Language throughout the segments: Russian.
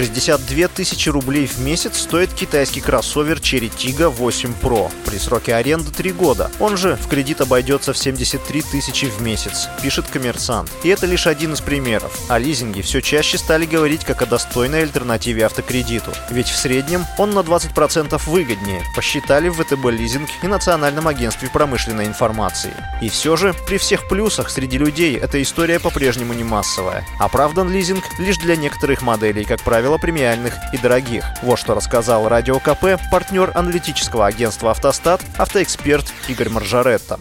62 тысячи рублей в месяц стоит китайский кроссовер Cherry Tiggo 8 Pro при сроке аренды 3 года. Он же в кредит обойдется в 73 тысячи в месяц, пишет коммерсант. И это лишь один из примеров. О лизинге все чаще стали говорить как о достойной альтернативе автокредиту. Ведь в среднем он на 20% выгоднее, посчитали в ВТБ лизинг и Национальном агентстве промышленной информации. И все же, при всех плюсах среди людей эта история по-прежнему не массовая. Оправдан лизинг лишь для некоторых моделей, как правило, правило, премиальных и дорогих. Вот что рассказал Радио КП партнер аналитического агентства «Автостат», автоэксперт Игорь Маржаретта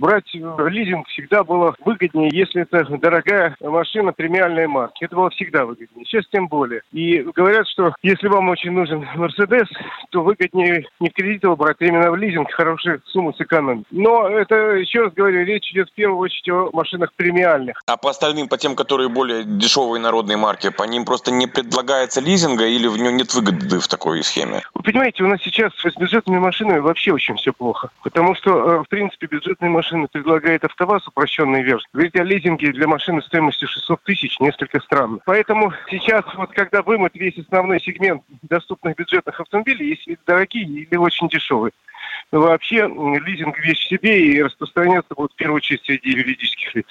брать лизинг всегда было выгоднее, если это дорогая машина премиальной марки. Это было всегда выгоднее. Сейчас тем более. И говорят, что если вам очень нужен Мерседес, то выгоднее не в кредит его брать, а именно в лизинг, хорошую сумму сэкономить. Но это, еще раз говорю, речь идет в первую очередь о машинах премиальных. А по остальным, по тем, которые более дешевые народные марки, по ним просто не предлагается лизинга или в нем нет выгоды в такой схеме? Вы понимаете, у нас сейчас с бюджетными машинами вообще очень все плохо. Потому что, э, в принципе, бюджетные машины машины предлагает АвтоВАЗ упрощенной версии. Говорить о лизинге для машины стоимостью 600 тысяч несколько странно. Поэтому сейчас, вот когда вымыт весь основной сегмент доступных бюджетных автомобилей, есть дорогие или очень дешевые. Но вообще лизинг вещь себе и распространяться будет в первую очередь среди юридических лиц.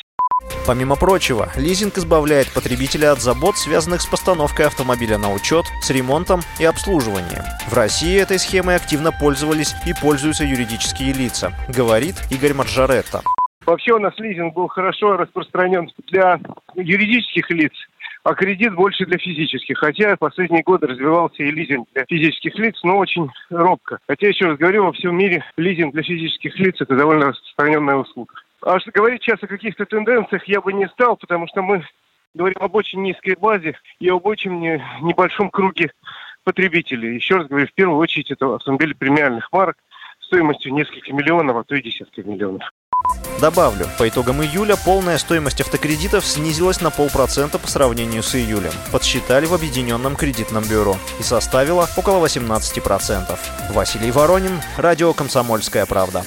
Помимо прочего, лизинг избавляет потребителя от забот, связанных с постановкой автомобиля на учет, с ремонтом и обслуживанием. В России этой схемой активно пользовались и пользуются юридические лица, говорит Игорь Маржаретта. Вообще у нас лизинг был хорошо распространен для юридических лиц, а кредит больше для физических. Хотя в последние годы развивался и лизинг для физических лиц, но очень робко. Хотя, еще раз говорю, во всем мире лизинг для физических лиц – это довольно распространенная услуга. А что говорить сейчас о каких-то тенденциях я бы не стал, потому что мы говорим об очень низкой базе и об очень небольшом круге потребителей. Еще раз говорю, в первую очередь это автомобили премиальных марок стоимостью несколько миллионов, а то и десятки миллионов. Добавлю, по итогам июля полная стоимость автокредитов снизилась на полпроцента по сравнению с июлем. Подсчитали в Объединенном кредитном бюро и составила около 18%. Василий Воронин, Радио «Комсомольская правда».